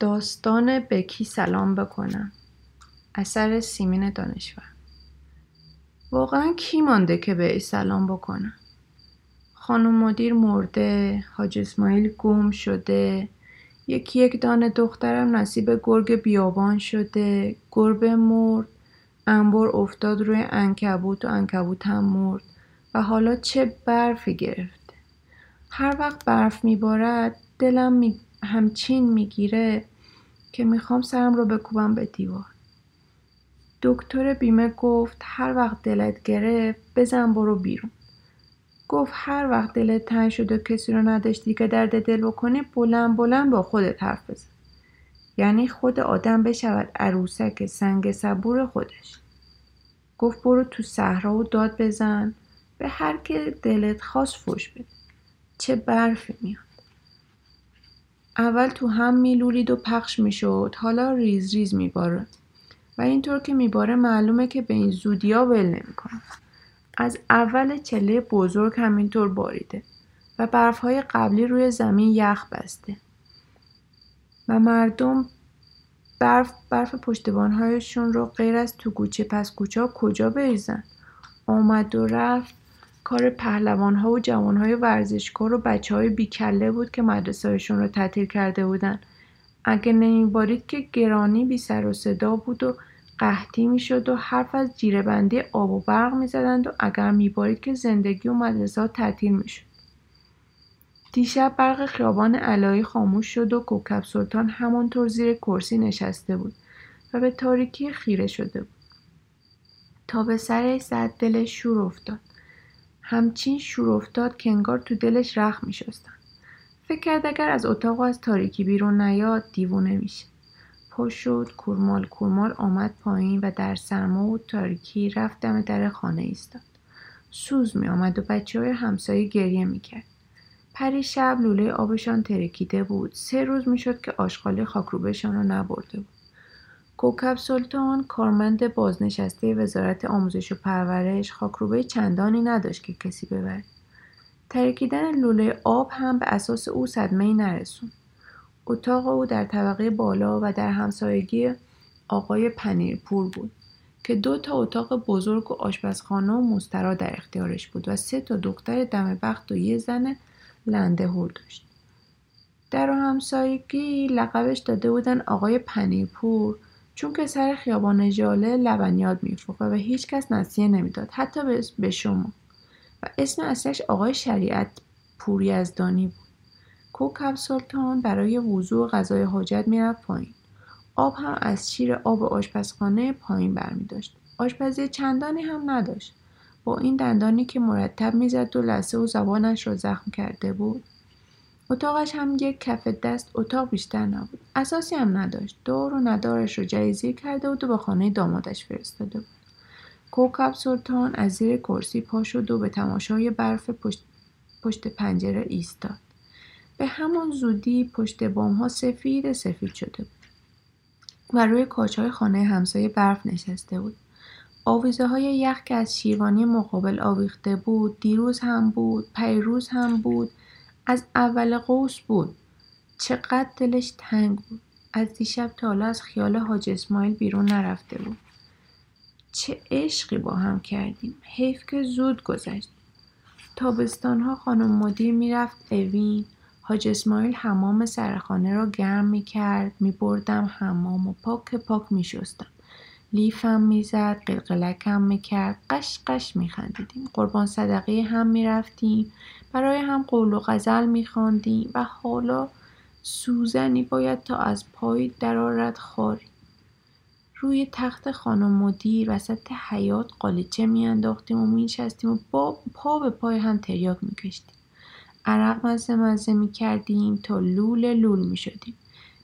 داستان به کی سلام بکنم. اثر سیمین دانشور. واقعا کی مانده که به سلام بکنم؟ خانم مدیر مرده حاج اسماعیل گم شده یکی یک دانه دخترم نصیب گرگ بیابان شده گربه مرد انبر افتاد روی انکبوت و انکبوت هم مرد و حالا چه برفی گرفته. هر وقت برف میبارد دلم می... همچین می‌گیره. که می‌خوام سرم رو بکوبم به دیوار. دکتر بیمه گفت هر وقت دلت گرفت بزن برو بیرون. گفت هر وقت دلت تنگ شد و کسی رو نداشتی که درد دل بکنی بلند بلند با خودت حرف بزن. یعنی خود آدم بشود عروسک سنگ صبور خودش. گفت برو تو صحرا و داد بزن به هر که دلت خواست فوش بده. چه برفی میاد. اول تو هم میلولید و پخش می‌شد. حالا ریز ریز میباره. و اینطور که میباره معلومه که به این زودیا ول نمی‌کنه. از اول چله بزرگ همینطور باریده و برفهای قبلی روی زمین یخ بسته. و مردم برف برف پشتبانهایشون رو غیر از تو کوچه پس کوچه ها کجا بریزن؟ آمد و رفت. کار پهلوان ها و جوان های ورزشکار و بچه های بیکله بود که مدرسهشون رو تعطیل کرده بودن. اگه نمیبارید که گرانی بی سر و صدا بود و قحطی می‌شد و حرف از جیره بندی آب و برق می‌زدند و اگر میبارید که زندگی و مدرسه ها تعطیل می‌شد. دیشب برق خیابان علایی خاموش شد و کوکب سلطان همانطور زیر کرسی نشسته بود و به تاریکی خیره شده بود. تا به سرش زد دلش شور افتاد. همچین شور افتاد که انگار تو دلش رخ میشستن فکر کرد اگر از اتاق و از تاریکی بیرون نیاد دیوونه میشه پا شد کورمال کورمال آمد پایین و در سرما و تاریکی رفت دم در خانه ایستاد سوز می آمد و بچه های همسایه گریه می کرد. پری شب لوله آبشان ترکیده بود. سه روز می شد که آشغالی خاکروبشان را نبرده بود. کوکب سلطان کارمند بازنشسته وزارت آموزش و پرورش خاکروبه چندانی نداشت که کسی ببرد. ترکیدن لوله آب هم به اساس او صدمه نرسون. اتاق او در طبقه بالا و در همسایگی آقای پنیرپور بود که دو تا اتاق بزرگ و آشپزخانه و مسترا در اختیارش بود و سه تا دختر دم بخت و یه زن لنده هور داشت. در همسایگی لقبش داده بودن آقای پنیرپور چون که سر خیابان ژاله لبنیات میفروخت و هیچ کس نصیه نمی‌داد حتی به شما و اسم اصلش آقای شریعت پوری از دانی بود کوکب سلطان برای وضوع غذای حاجت می‌رفت پایین آب هم از شیر آب آشپزخانه پایین برمی داشت. آشپزی چندانی هم نداشت. با این دندانی که مرتب می‌زد و لسه و زبانش را زخم کرده بود. اتاقش هم یک کف دست اتاق بیشتر نبود. اساسی هم نداشت. دار و ندارش را جایزی کرده بود و به خانه دامادش فرستاده بود. کوکب سلطان از زیر کرسی پا شد و به تماشای برف پشت, پشت پنجره ایستاد. به همان زودی پشت بام ها سفید سفید شده بود. و روی های خانه همسایه برف نشسته بود. آویزه های یخ که از شیروانی مقابل آویخته بود دیروز هم بود پیروز هم بود از اول قوس بود. چقدر دلش تنگ بود. از دیشب تا حالا از خیال حاج اسماعیل بیرون نرفته بود. چه عشقی با هم کردیم. حیف که زود گذشت. تابستان ها خانم مدیر می‌رفت اوین. حاج اسماعیل حمام سرخانه را گرم می کرد می بردم حمام و پاک پاک می شستم. لیفم می‌زد قلقلکم می‌کرد قش قش میخندیدیم. قربان صدقه هم می‌رفتیم. برای هم قول و غزل میخواندیم و حالا سوزنی باید تا از پای درارت خاری روی تخت خانم مدیر وسط حیات قالیچه میانداختیم و مینشستیم و با پا به پای هم تریاک میکشتیم. عرق مزه مزه می کردیم تا لول لول می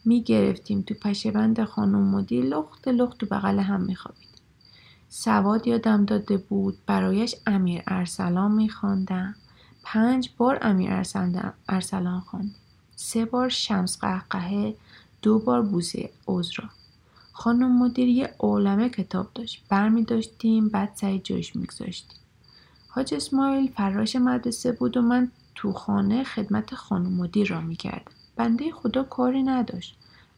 شدیم. می گرفتیم تو پشبند خانم مدیر لخت لخت تو بغل هم می خوابید. سواد یادم داده بود برایش امیر ارسلان می خواندم. پنج بار امیر ارسلان خواندیم. سه بار شمس قهقهه دو بار بوزه عذرا خانم مدیر یه عالمه کتاب داشت برمی داشتیم بعد سعی جوش میگذاشتیم حاج اسماعیل فراش مدرسه بود و من تو خانه خدمت خانم مدیر را می‌کردم. بنده خدا کاری نداشت.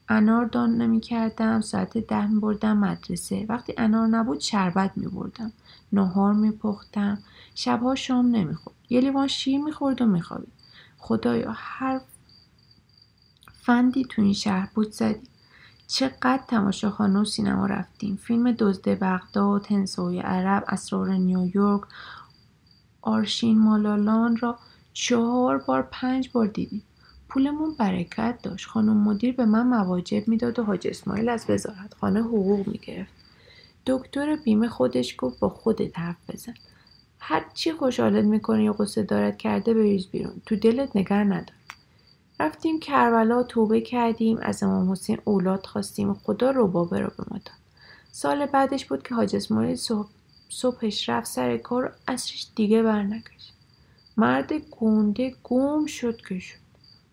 انار دان نمی کردم ساعت ده می بردم مدرسه. وقتی انار نبود شربت می بردم نهار می پختم شبها شام نمی خورد یه لیوان شیر می خورد و می خوابید خدایا هر فندی تو این شهر بود زدی. چقدر تماشاخانه و سینما رفتیم. فیلم دزد بغداد هنسوی عرب اسرار نیویورک آرشین مالالان را چهار بار پنج بار دیدیم. پولمون برکت داشت. خانم مدیر به من مواجب می‌داد و حاج اسماعیل از وزارت خانه حقوق می‌گرفت. دکتر بیمه خودش گفت با خودت حرف بزن. هر چی خوشحالت می‌کنه یا قصه دارد کرده بریز بیرون. تو دلت نگر ندار. رفتیم کربلا توبه کردیم. از امام حسین اولاد خواستیم خدا ربابه رو به ما داد سال بعدش بود که حاج اسماعیل صبح صبحش رفت سر کار و اصرش دیگه برنگشت. مرد گنده گم شد که شد.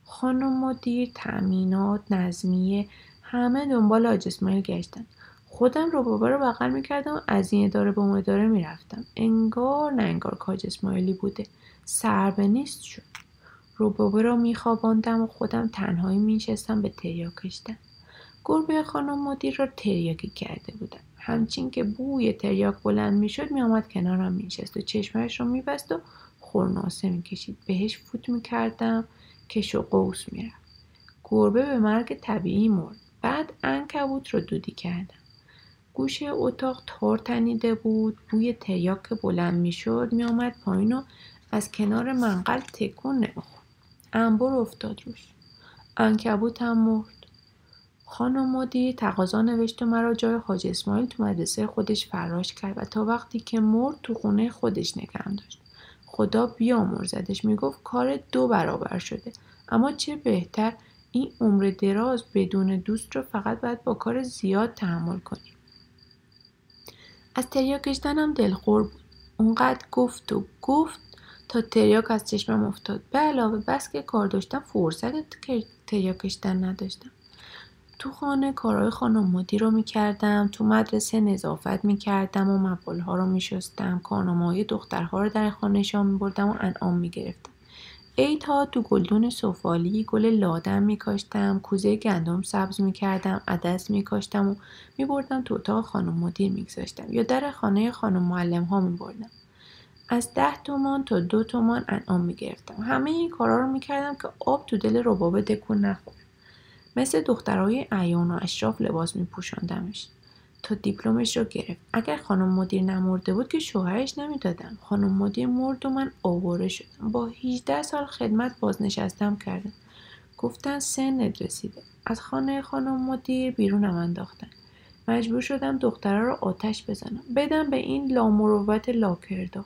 خانم مدیر تأمینات نظمیه همه دنبال حاج اسماعیل گشتن. خودم رو بابا رو بغل می‌کردم و از این اداره به اون اداره می‌رفتم. انگار نه انگار کاج اسماعیلی بوده. سر به نیست شد. روبابه را میخواباندم و خودم تنهایی مینشستم به تریا کشتن گربه خانم مدیر را تریاکی کرده بودم. همچین که بوی تریاک بلند می‌شد میآمد کنارم مینشست و چشمش را میبست و خورناسه می‌کشید. بهش فوت می‌کردم. کش و قوس می‌رفت گربه به مرگ طبیعی مرد. بعد انکبوت رو دودی کردم. گوشه اتاق تار تنیده بود. بوی تریاک بلند می‌شد. میآمد پایین و از کنار منقل تکون نمی‌خورد. انبر افتاد روش. انکبوت هم مرد. خانم مدیر تقاضا نوشت و مرا جای حاج اسماعیل تو مدرسه خودش فراش کرد و تا وقتی که مرد تو خونه خودش نگم داشت. خدا بیامرزدش. می‌گفت کار دو برابر شده. اما چه بهتر این عمر دراز بدون دوست رو فقط باید با کار زیاد تحمل کنیم از تریاک کشتنم دلخور بود. اونقدر گفت و گفت تا تریاک از چشمم افتاد. به علاوه بس که کار داشتم فرصت تریاک کشتن نداشتم. تو خانه کارهای خانم مدیر رو می‌کردم تو مدرسه نظافت می‌کردم و مبالها رو میشستم کارنامه های دخترها رو در خانه شام میبردم و انعام می‌گرفتم. تا تو گلدون سفالی گل لادم میکاشتم کوزه گندم سبز می‌کردم عدس میکاشتم و میبردم تو اتاق خانم مدیر میگذاشتم یا در خانه خانم معلم ها میبردم. از ده تومان تا دو تومان انعام می‌گرفتم. همه این کارا رو می‌کردم که آب تو دل ربابه دکون نخوره مثل دخترهای عیان و اشراف لباس میپوشاندمش. تا دیپلمش رو گرفت. اگر خانم مدیر نمرده بود که شوهرش نمی‌دادم. خانم مدیر مرد و من آواره شدم. با 18 سال خدمت بازنشستم کردم. گفتن سنت رسیده. از خانه خانم مدیر بیرونم انداختن. مجبور شدم دختره رو آتش بزنم. بدم به این لامروت لاکردا.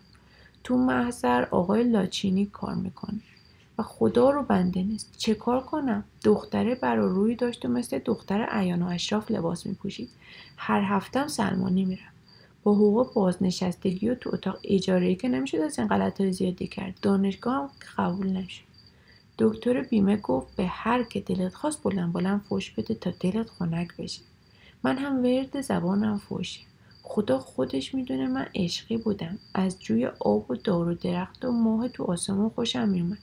تو محضر آقای لاچینی کار می‌کنه. و خدا رو بنده نیست. چه کار کنم؟ دختره برا روی داشت و مثل دختر عیان و اشراف لباس می پوشید هر هفتم سلمانی میرم. با حقوق بازنشستگی و تو اتاق اجاره که نمی‌شد از این غلط زیادی کرد. دانشگاه هم قبول نشد. دکتر بیمه گفت به هر که دلت خواست بلند بلند فوش بده تا دلت خنک بشه. من هم ورد زبانم فوشه خدا خودش می‌دونه من عشقی بودم. از جوی آب و دار و درخت و ماه تو آسمون خوشم میومد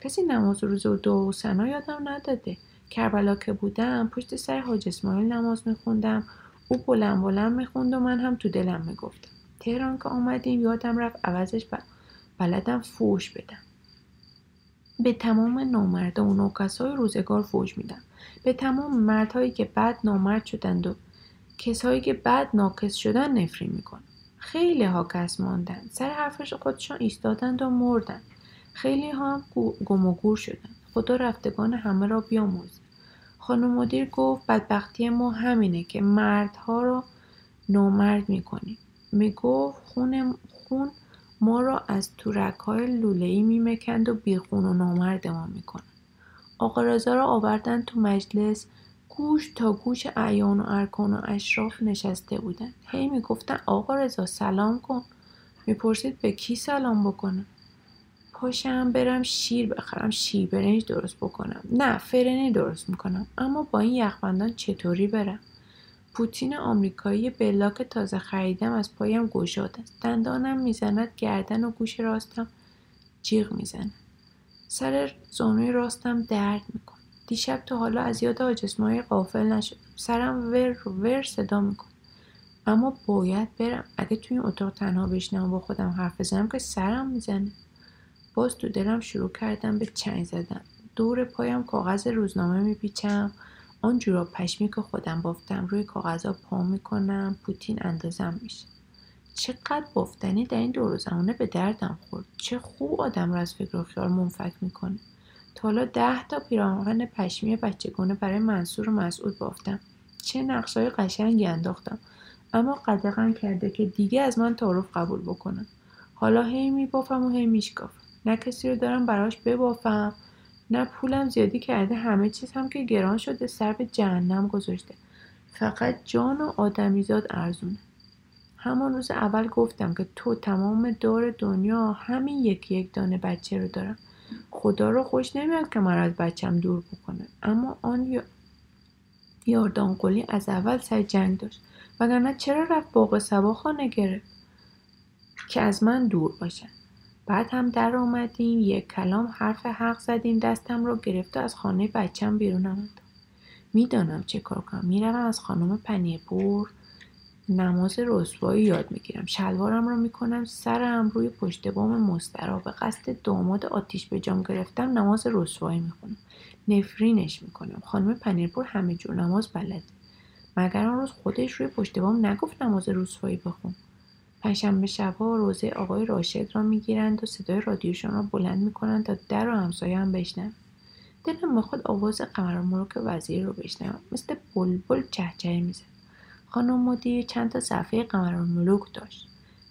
کسی نماز روز و دو سنا یادم نداده. کربلا که بودم پشت سر حاج اسماعیل نماز میخوندم. او بلند بلند می‌خوند و من هم تو دلم می‌گفتم. تهران که آمدیم یادم رفت عوضش بلدم فوش بدم. به تمام نامرد و نوکسای روزگار فوش میدم. به تمام مردهایی که بعد نامرد شدند و کسایی که بعد ناکس شدن نفری می‌کنم. خیلی ها کس ماندن. سر حرفش خودشان ایستادند و مردند خیلی هم گم و گور شدن. خدا رفتگان همه را بیاموز خانم مدیر گفت بدبختی ما همینه که مردها را نامرد می‌کنیم. می‌گفت خون خون ما را از تورک های لولهی میمکند و بیخون و نامرد ما می‌کنن آقا رضا را آوردن تو مجلس گوش تا گوش اعیان و ارکان و اشراف نشسته بودن هی می‌گفتن آقا رضا سلام کن. می‌پرسید به کی سلام بکنم؟ پاشم برم شیر بخرم. شیر برنج درست بکنم. نه فرنی درست می‌کنم. اما با این یخبندان چطوری برم؟ پوتین آمریکایی بلاک تازه خریدم از پایم گشاد است. دندانم می‌زند گردن و گوش راستم جیغ می‌زند. سر زانوی راستم درد می‌کنه. دیشب تا حالا از یاد آجسمای قافل نشد سرم ور ور صدا میکن اما باید برم. اگه توی این اتاق تنها بشنم با خودم حرف بزنم که سرم می‌زنه. باز تو دلم شروع کردم به چنگ زدن. دور پایم کاغذ روزنامه میپیچم. آن جورا پشمی که خودم بافتم روی کاغذها پا می‌کنم پوتین اندازم میشه. چقدر بافتنی در این دور زمانه به دردم خورد. چه خوب آدم رو از فکر و خیال منفک می‌کنه. تا حالا ده تا پیراهن پشمی بچگونه برای منصور و مسعود بافتم. چه نقشهای قشنگی انداختم. اما قدغن کرده که دیگه از من تعارف قبول بکنم حالا هی میبافم و هی میشکافم. نه کسی رو دارم براش ببافم نه پولم زیادی کرده همه چیز هم که گران شده سر به جهنم گذاشته. فقط جان و آدمیزاد ارزونه. همان روز اول گفتم که تو تمام دار دنیا همین یک یک دانه بچه رو دارم. خدا رو خوش نمیاد که من از بچم دور بکنه. اما آن یاردان قلی از اول سر جنگ داشت. وگرنه چرا رفت باغ سبا خانه گرفت؟ که از من دور باشن بعد هم در آمدیم یک کلام حرف حق زدیم دستم رو گرفت و از خانه بچم بیرون آمد. می‌دانم چه کار کنم. می‌روم از خانم پنیپور نماز رسوایی یاد می‌گیرم. شلوارم رو می‌کنم سرم روی پشت بام مسترا به قصد داماد آتیش به جام گرفتم نماز رسوایی می‌خونم. نفرینش می‌کنم. خانم پنیرپور همه جور نماز بلده. مگر آن روز خودش روی پشت بام نگفت نماز رسوایی بخون؟ پنجشنبه شبها روزه آقای راشد را می‌گیرند و صدای رادیوشان را بلند می‌کنند تا در و همسایه هم بشنوند. دلم می‌خواد آواز قمرملوک وزیر رو بشنوم. مثل بلبل چهچه می‌زد. خانم مدیر چند تا صفحه قمرالملوک داشت.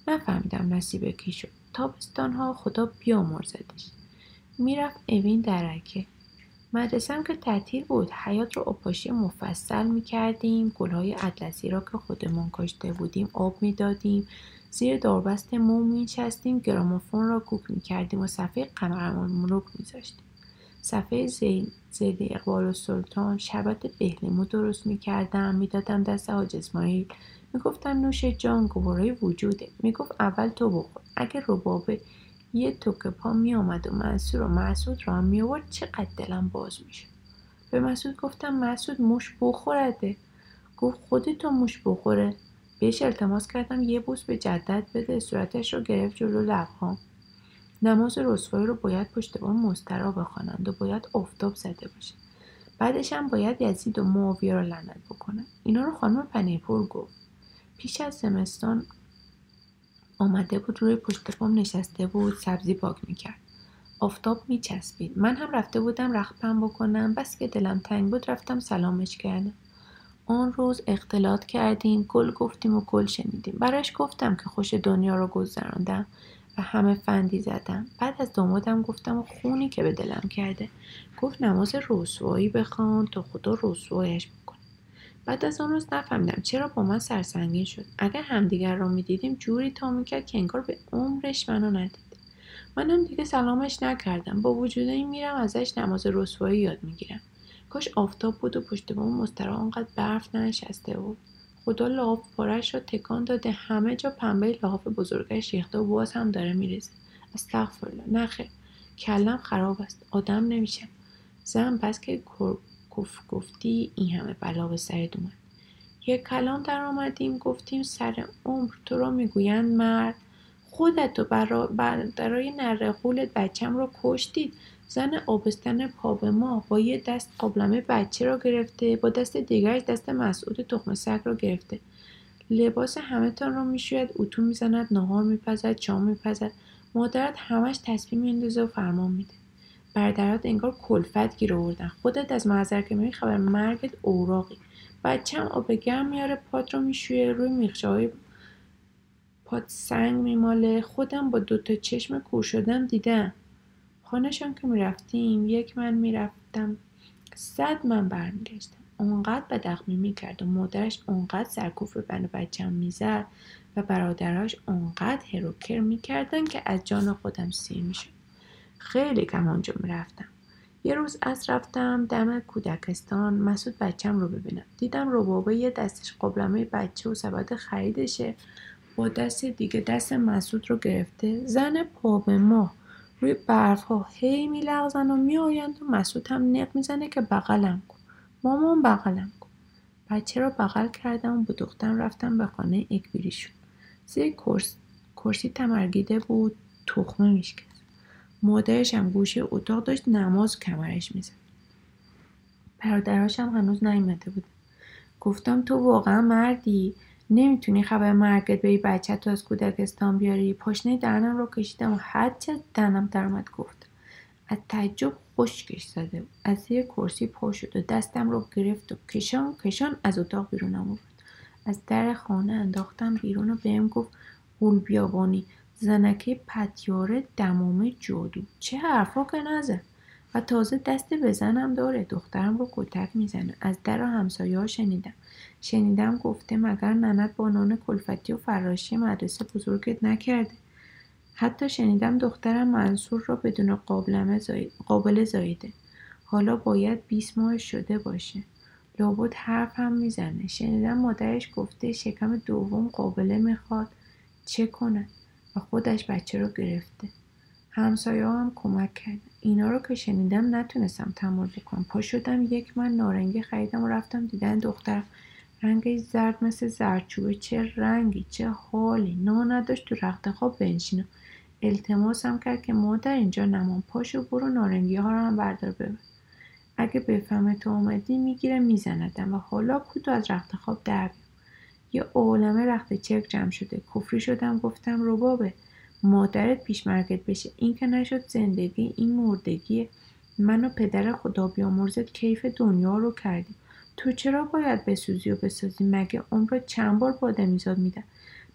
نفهمیدم نصیب کی شد. تابستانها خدا بیامرزدش. می‌رفت اوین درکه. مدرسم که تعطیل بود. حیات رو آپاشی مفصل می‌کردیم. گلهای اطلسی را که خودمان کاشته بودیم آب می‌دادیم. زیر داربست موم میچستیم گرامافون را کوک می‌کردیم و صفحه قمرالملوک میذاشتیم. صفحه زید اقبال و سلطان شربت بهلیمو درست می‌کردم می‌دادم دست حاج اسماعیل. می‌گفتم نوش جان گوارای وجوده. می‌گفت اول تو بخور. اگه ربابه یه توک پا میآمد و منصور و مسعود را میآورد چقدر دلم باز می‌شد. به مسعود گفتم مسعود موش بخورده. گفت خودتو موش بخوره. بهش التماس کردم یه بوس به جدت بده صورتش رو گرفت جلو لبهام. نماز رسوایی رو باید پشت بام مسترا بخوانند و باید افتاب زده باشه. بعدش هم باید یزید و معاویه رو لعنت بکنن اینا رو خانم پنیپور گفت. پیش از زمستان آمده بود روی پشت بام نشسته بود سبزی پاک می‌کرد. آفتاب میچسبید. من هم رفته بودم رختپم بکنم. بس که دلم تنگ بود رفتم سلامش کردم. آن روز اختلاط کردیم گل گفتیم و گل شنیدیم. براش گفتم که خوش دنیا رو گذراندم و همه فندی زدم. بعد از دامادم گفتم خونی که به دلم کرده. گفت نماز رسوایی بخوان تا خدا رسوایش بکنه. بعد از آن روز نفهمیدم چرا با من سرسنگین شد. اگر همدیگر را می‌دیدیم جوری تا می‌کرد که انگار به عمرش منو ندید. منم دیگه سلامش نکردم. با وجود این میرم ازش نماز رسوایی یاد می‌گیرم. کاش آفتاب بود و پشت بام مسترا آنقدر برف ننشسته بود. خدا لحاف پارش را تکان داده همه جا پنبه لحاف بزرگش ریخته و باز هم داره میریزه. استغفرالله. نخه کلم خراب است. آدم نمیشه. زن پس که کف گفتی این همه بلا به سرت اومد. یک کلام در آمدیم گفتیم سر عمر تو را می‌گویند مرد. خودت برای, برای نره بچم را کشتید. زن آبستن پا به ما با یه دست قابلمه بچه را گرفته با دست دیگرش دست مسعود تخم سگ را گرفته. لباس همه تان را می‌شوید اتو می‌زند نهار میپزد شام میپزد. مادرت همش تصمیم میندازه و فرمان میده. برادرات انگار کلفت گیر آوردن. خودت از معذر که میری خبر مرگت اوراقی. بچم آب گرم میاره پات رو میشویه روی میخشه پات سنگ میماله. خودم با دوتا چشم کور شدم دیدم. خانهشان که می‌رفتیم یک من می‌رفتم. صد من برمیگشتم. اونقدر بدخمی می‌کرد و مادرش اونقدر سرکوف بن بچم می‌زد و برادراش اونقدر هروکر می‌کردن که از جان خودم سیر می‌شد. خیلی کم آنجا می‌رفتم. یه روز از رفتم دم کودکستان. مسعود بچم رو ببینم. دیدم روبابه یه دستش قبلمه بچه و سبد خریدشه. با دست دیگه دست مسعود رو گرفته زن پا به ما روی برف ها هی میلغزن و میآیند و مسعود هم نق می‌زنه که بغلم کن. مامان بغلم کن. بچه را بغل کردم و با دخترم رفتم به خانه اکبریشون. زیر کرسی تمرگیده بود تخمه میشکست مادرش هم گوشه اتاق داشت نماز کمرش می‌زد. برادرهاش هم هنوز نیامده بود. گفتم تو واقعا مردی؟ نمی‌تونی خبر مرگت بری بچه تو از کودکستان بیاری. پاشنه دهنم رو کشیدم و هر چه دهنم گفت. از تعجب خشکش زده از زیر کرسی پا شد و دستم رو گرفت و کشان کشان از اتاق بیرون آورد. از در خانه انداختم بیرون و بهم گفت گول بیابانی. زنکه پتیاره دمامه جادو. چه حرفا که نزد تازه دست بزنم داره دخترم رو کتک می‌زنه. از در همسایه ها شنیدم. شنیدم گفته مگر ننت با نان کلفتی و فراشی مدرسه بزرگت نکرده؟ حتی شنیدم دخترم منصور را بدون قابل زایده حالا باید 20 ماه شده باشه. لابد حرف هم می‌زنه. شنیدم مادرش گفته شکم دوم قابله می‌خواد. چه کنه و خودش بچه رو گرفته. همسایه هم کمک کرد. اینا رو که شنیدم نتونستم تحمل بکنم پا شدم یک من نارنگی خریدم و رفتم دیدن دخترم. رنگش زرد مثل زردچوبه. چه رنگی چه حالی. نا نداشت تو رخت خواب بنشینم التماسم کرد که مادر اینجا نمان پاشو برو نارنگی ها رو هم بردار ببر. اگه بفهمه تو آمدی می‌گیره میزندم و حالا کودو از رخت خواب در یه عالمه رخت چرک جمع شده. کفری شدم گفتم ربابه. مادرت پیشمرگت بشه. این که نشد زندگی این مردگی من و پدر خدا بیامرزت کیف دنیا رو کردیم تو چرا باید بسوزی و بسازی؟ مگه عمر چند بار باده میزاد میدن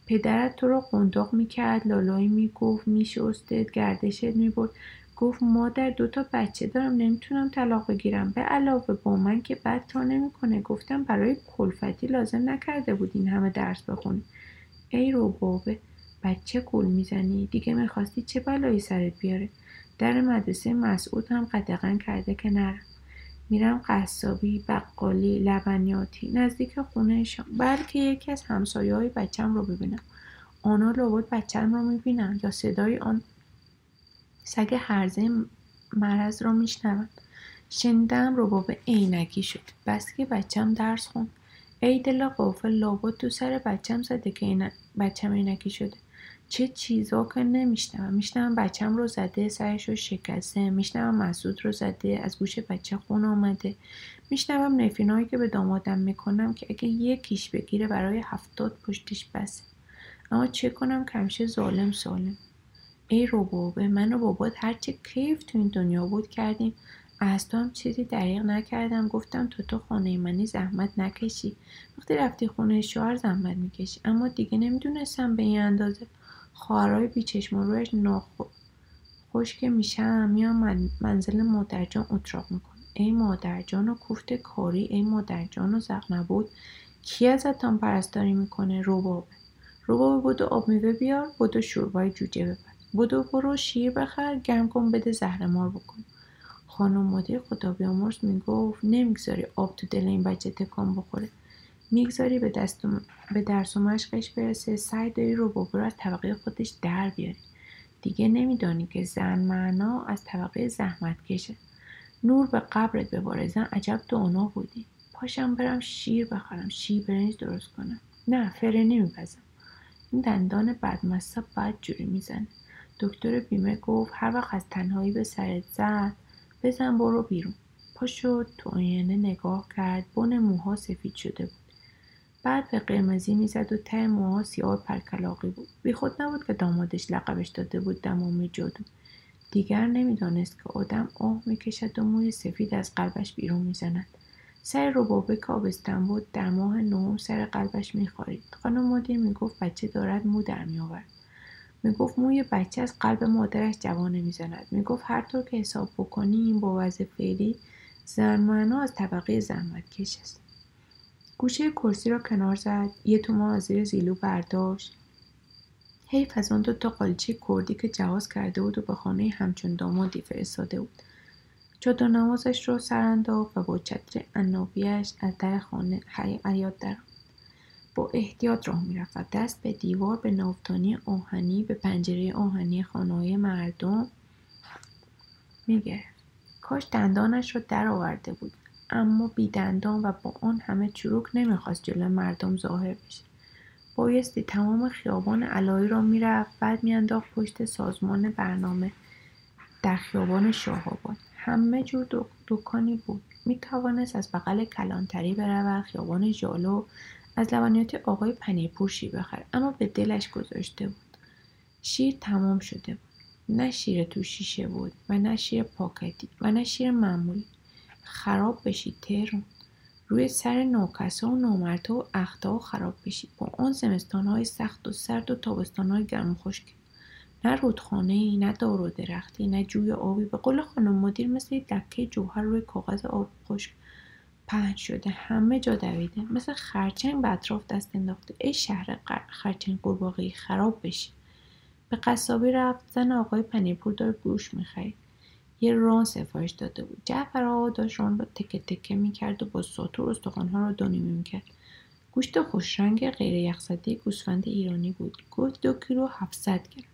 پدرت تو رو قنداق می‌کرد لالایی می‌گفت میشستت گردشت می‌برد. گفت مادر دوتا بچه دارم نمی‌تونم طلاق بگیرم. به علاوه با من که بد تا نمی‌کنه. گفتم برای کلفتی لازم نکرده بود این همه درس بخونی. ای رو بابه بچه گل می‌زنی؟ دیگه می‌خواستی چه بلایی سرت بیاره؟ در مدرسه مسعود هم قدغن کرده که نرم. میرم قصابی بقالی لبنیاتی نزدیک خونهشان بلکه یکی از همسایه های بچم رو ببینم. آنها لابد بچم رو می‌بینن یا صدای آن. سگ هرزه مرض را میشنوم شنیدم رباب عینکی شد. بس که بچم درس خون ای دل قافل لابد تو سر بچم زده که بچم عینکی شده. چه چیزا که نمیشنوم. میشنوم بچم رو زده سرش رو شکسته. میشنوم مسعود رو زده از گوش بچه خون آمده میشنوم نفینایی که به دامادم می‌کنم که اگه یکیش بگیره برای هفتاد پشتش بسه. اما چه کنم کمشه ظالم سالم. ای به من و بابات هرچه کیف تو این دنیا بود کردیم. از تو هم چیزی دریغ نکردم. گفتم تو تو خانه منی زحمت نکشی. وقتی رفتی خونه شوهر زحمت می‌کشی. اما دیگه نمی‌دونستم به این اندازه. خواهرای بیچشم و رویش ناخوش که میشم. میام منزل مادرجان اتراق می‌کنم. ای مادرجان و کوفت کاری ای مادرجان و زق نبود. کی ازتان پرستاری می‌کنه؟ روبابه روبابه بودو آب میوه بیار بودو شوربای جوجه ببر. بودو برو شیر بخر گرم کن بده زهرمار بکن. خانم مدیر خدا بیامرز می‌گفت نمی‌گذاری آب تو دل این بچه تکان بخوره. می‌گذاری به, به درس و مشقش برسه سعی داری رو رو از طبقه خودش در بیاری. دیگه نمیدانی که زن معنا از طبقه زحمت کشه. نور به قبرت بباره. زن عجب دانا بودی. پاشم برم شیر بخرم. شیر برنج درست کنم. نه فره نمیپزم. این دندان بدمسته بد جوری می‌زنه. دکتر بیمه گفت هر وقت از تنهایی به سرت زد بزن برو بیرون. پا تو آینه نگاه کرد بن موها سفید شده بود. بعد به قرمزی می‌زد و ته موها سیاه پرکلاقی بود. بیخود نبود که دامادش لقبش داده بود دمامی جادو دیگر نمی‌دانست که آدم آه می‌کشد و موی سفید از قلبش بیرون می‌زند. سر ربابه کابستن بود در ماه نهم سر قلبش میخوارید خانم مدیر می‌گفت بچه دارد مو در میآورد. می‌گفت موی بچه از قلب مادرش جوان نمی‌زند می‌گفت هر طور که حساب بکنیم با وضع فعلی زن از طبقه زحمت کش است. گوشه کرسی را کنار زد یه تومان از زیر زیلو برداشت. حیف از آن دو تا قالچی کردی که جواز کرده بود و به خانه همچون دامادی فرستاده بود. چادر نمازش را سر و با چتر عنابیاش از در خانه حیات در با احتیاط راه می‌رفت و دست به دیوار به نافتانی آهنی به پنجره آهنی خانه مردم می‌گرفت. کاش دندانش را درآورده بود. اما بی دندان و با آن همه چروک نمی‌خواست جلو مردم ظاهر بشه. بایستی تمام خیابان علایی را می‌رفت بعد میانداخت پشت سازمان برنامه در خیابان شاهآباد همه جور دکانی بود. می توانست از بغل کلانتری برود خیابان ژالو از لبنیات آقای پنیرپور شیر بخرد. اما به دلش گذاشته بود. شیر تمام شده بود. نه شیر تو شیشه بود و نه شیر پاکتی و نه شیر معمولی. خراب بشید تهران. روی سر ناکسا و نامرتا و اختا خراب بشید. با آن های سخت و سرد و تابستانهای گرم و خشک. نه رودخانه ای نه دار و درختی نه جوی آبی. به قول خانم مدیر مثل دکه جوهر روی کاغذ آب خشک. پهن شده همه جا دویده. مثل خرچنگ به اطراف دست انداخته. ای شهر خرچنگ قورباغهای خراب بشی به قصابی رفت زن آقای پنیرپور داره گوش می‌خرید. یه ران سفارش داده بود. جعفر آقا داشت ران رو تکه تکه می‌کرد و با ساتور استخوانها رو دونیمه می‌کرد. گوشت خوشرنگ غیر یخزده گوسفند ایرانی بود. گفت دو کیلو هفتصد گرم.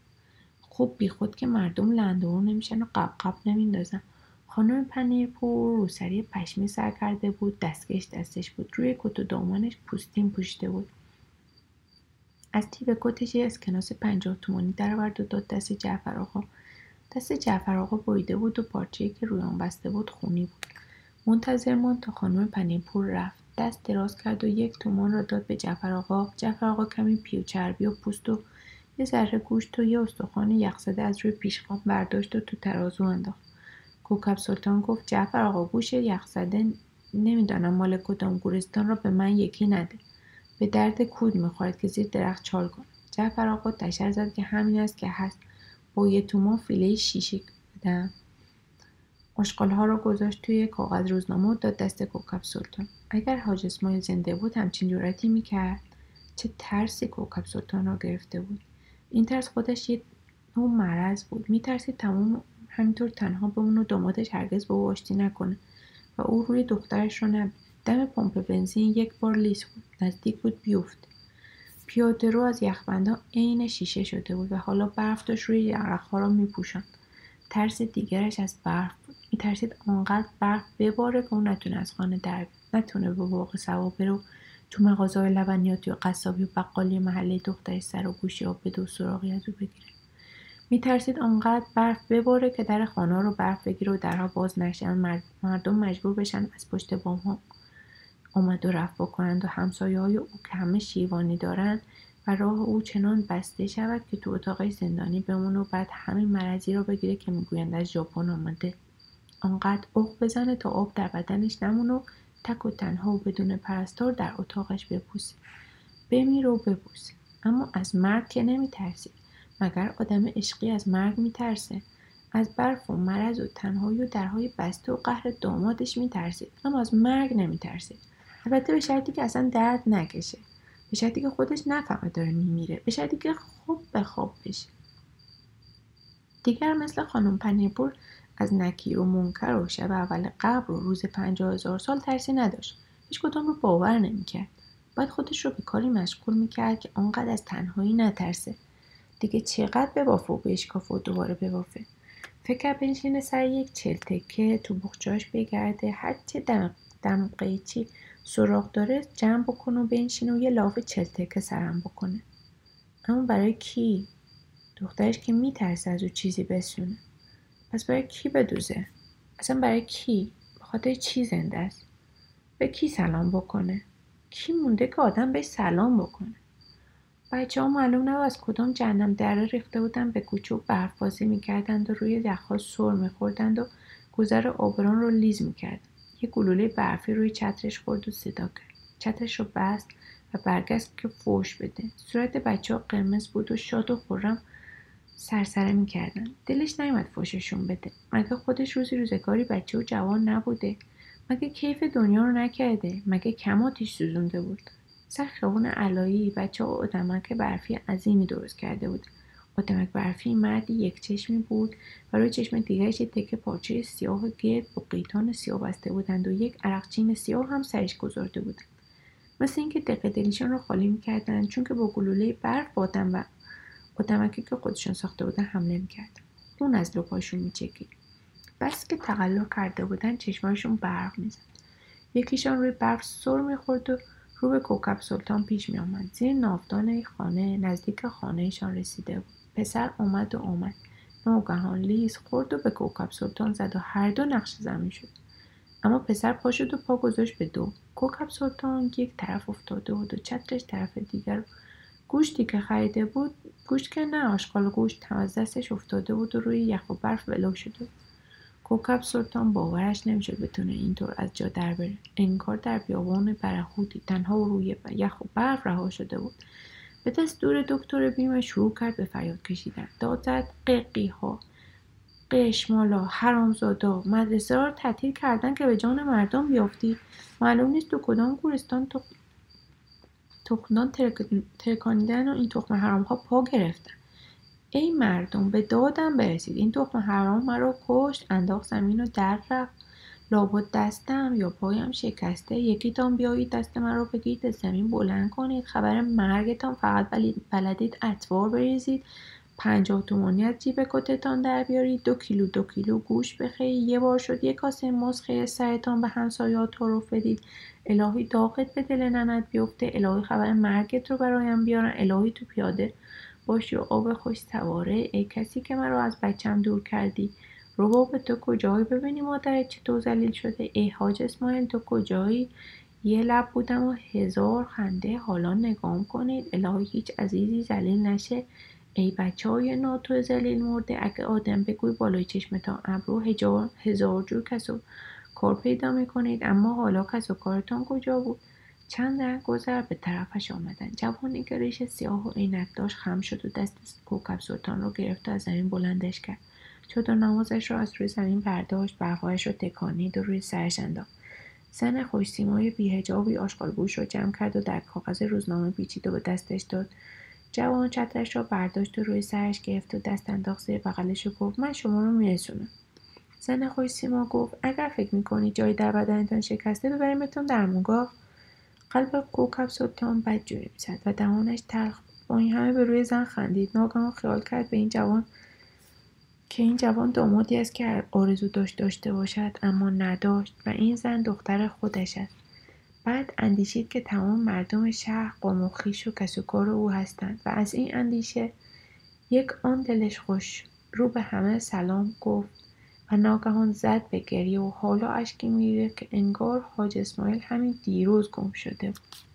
خوب بیخود که مردم لندهور نمیشن و غبغب نمیندازن. خانم پنیرپور روسری پشمی سر کرده بود. دستکش دستش بود. روی کت و دامانش پوستین پوشیده بود. از جیب کتش یه اسکناس پنجاه تومانی درآورد و داد دست جعفر آقا. دست جعفر آقا بریده بود و پارچه‌ای که روی آن بسته بود خونی بود. منتظر ماند تا خانم پنیرپور رفت. دست دراز کرد و یک تومان را داد به جعفر آقا. جعفر آقا کمی پی و چربی و پوست و یه ذره گوشت و یه استخوان یخزده از روی پیشخواب برداشت و تو ترازو انداخت. کوکب سلطان گفت جعفر آقا گوش یخزده نمی‌دانم مال کدام گورستان را به من یکی نده. به درد کود می‌خورد که زیر درخت چال کن جعفر آقا تشر زد که همین است که هست. تومان فیله شیشه بدم ها را گذاشت توی کاغذ روزنامه و داد دست کوکب سلطان. اگر حاج اسماعیل زنده بود همچین جورتی می‌کرد. چه ترسی کوکب سلطان را گرفته بود. این ترس خودش یه نوع مرض بود. میترسید تمام همینطور تنها بمونه و دامادش هرگز با او آشتی نکنه و او روی دخترش را نبید دم پمپ بنزین یک بار لیس بود. نزدیک بود بیفته پیاده رو از یخبندان عین شیشه شده بود و حالا برف داشت روی یرقها را میپوشاند ترس دیگرش از برف بود. میترسید آنقدر برف بباره که اون نتونه از خانه در نتونه به باغ سوا بره تو مغازه لبنیاتی و قصابی و بقالی محله دخترش سر و گوشی آب به دو سراغی از او بگیره. میترسید آنقدر برف بباره که در خانه رو برف بگیره و درها باز نشن. مردم مجبور بشن از پشت بام ها آمد و رفت بکنند و همسایه های او که همه شیوانی دارند و راه او چنان بسته شود که تو اتاقش زندانی بمونه و بعد همین مرضی را بگیره که می‌گویند از ژاپن آمده. آنقدر اوق بزنه تا آب در بدنش نمونه و تک و تنها و بدون پرستار در اتاقش بپوسه. بمیر و ببوسه. اما از مرگ که نمیترسید مگر آدم عشقی از مرگ میترسه؟ از برف و مرض و تنهایی و درهای بسته و قهر دامادش میترسید اما از مرگ نمیترسید البته به شرطی که اصلا درد نکشه. به شرطی که خودش نفهمه داره میمیره. به شرطی که خوب به خواب بشه. دیگر مثل خانم پنیرپور از نکیر و منکر و شب اول قبر و روز پنجاه هزار سال ترسی نداشت. هیچ کدام رو باور نمی‌کرد. باید خودش رو به کاری مشغول می‌کرد که آنقدر از تنهایی نترسه. دیگه چقدر ببافه و بشکافه و دوباره ببافه. فکر بنشینه سر یک چلتکه تو بخچاش بگرده. هرچه دم, دم قیچی سراغ داره جمع بکنه و بنشینه و یه لاف چلتکه سرم بکنه. اما برای کی؟ دخترش که میترسه از او چیزی بسونه. پس برای کی بدوزه؟ اصلا برای کی؟ به خاطر چی زنده است؟ به کی سلام بکنه؟ کی مونده که آدم بهش سلام بکنه؟ بچه ها معلوم نبود از کدام جهنم دره ریخته بودن به کوچه و برف بازی می‌کردند و روی یخها سر میخوردند و گذر آبران رو لیز می‌کردند. یه گلوله برفی روی چترش خورد و صدا کرد. چترش رو بست و برگشت که فوش بده. صورت بچه ها قرمز بود و شاد و خورم سرسره می‌کردن. دلش نیومد فوششون بده. مگه خودش روزی روزگاری بچه و جوان نبوده؟ مگه کیف دنیا رو نکرده؟ مگه کماتیش سوزونده بود؟ سر خیابون علایی بچه ها آدمک برفی عظیمی درست کرده بود. آدمک برفی مردی یک چشمی بود و روی چشم دیگرش یک تکه پارچه سیاه گرد با قیتان سیاه بسته بودند و یک عرقچین سیاه هم سرش گذارده بودند مثل اینکه دقه دلیشان رو خالی می‌کردند چون که با گلوله برف بادن و آدمکی که خودشان ساخته بودن حمله می‌کردن خون از لپاشون میچکید بس که تقلا کرده بودن چشماشون برق می‌زد یکیشان روی برف سر می‌خورد و رو به کوکب سلطان پیش می آمد. زیر نافدان خانه نزدیک خانهشان رسیده بود. پسر اومد و اومد. ناگهان لیز خورد و به کوکب سلطان زد و هر دو نقش زمین شد. اما پسر پا شد و پا گذاشت به دو. کوکب سلطان یک طرف افتاده بود و چترش طرف دیگر گوشتی که خریده بود گوشت که نه آشغال گوشت از دستش افتاده بود و روی یخ و برف ولو شده بود. کوکب سلطان باورش نمی‌شد بتونه اینطور از جا در بره انگار در بیابان برهوتی تنها روی یخ و برف رها شده بود به دور دکتر بیمه شروع کرد به فریاد کشیدن. داد زد ققی ها قشمالا حرامزادا مدرسه را تعطیل کردن که به جان مردم بیافتی. معلوم نیست تو کدام گورستان تخمدان ترکانیدن و این تخم حرام ها پا گرفتن. ای مردم به دادم برسید. این تخم حرام مرا کشت انداخت زمین و در رفت. لابد دستم یا پایم شکسته یکیتان بیایید دست مرا بگیرید از زمین بلند کنید. خبر مرگتان فقط بلدید اطوار بریزید. پنجاه تومانی از جیب کتتان در بیارید. دو کیلو دو کیلو گوش بخرید. یه بار شد یه کاسه مز خیر سرتان به همسایات تعارف بدید. الهی داغت به دل ننت بیفته. الهی خبر مرگت رو برایم بیارن. الهی تو پیاده باشی و آب خوش سواره. ای کسی که مرا از بچم دور کردی. به تو کجایی ببینی مادرت چطور زلیل شده؟ ای حاج اسماعیل تو کجایی؟ یه لب بودم و هزار خنده حالا نگام کنید. الهی هیچ عزیزی زلیل نشه. ای بچه های ناتو زلیل مرده. اگه آدم بگوی بالای چشمتان ابرو هزار جور کس و کار پیدا می‌کنید. اما حالا کس و کارتان کجا بود؟ چند در گذر به طرفش آمدند جوانی که ریش سیاه و عینک داشت خم شد و دست کوکب سلطان رو گرفت و از زمین بلندش کرد. چادر نمازش را از روی زمین برداشت برقایش را تکانید و روی سرش انداخت. زن خوشسیمای بیهجابی آشغالگوش را جمع کرد و در کاغذ روزنامه پیچید و به دستش داد. جوان چترش را برداشت و روی سرش گرفت و دست انداخت زیر بغلش و گفت من شما رو میرسونم. زن خوشسیما گفت اگر فکر می‌کنید جایی در بدنتان شکسته ببریمتون در موگاه قلب کوکب سلطان بدجوری می‌زد و دهانش تلخ با این همه به روی زن خندید. ناگهان خیال کرد به این جوان که این جوان دامادی است که آرزو داشت داشته باشد اما نداشت و این زن دختر خودش است. بعد اندیشید که تمام مردم شهر قوم و خویش و کس او هستند و از این اندیشه یک آن دلش خوش رو به همه سلام گفت و ناگهان زد به گریه و حالا اشکی میریخت که انگار حاج اسماعیل همین دیروز گم شده بود.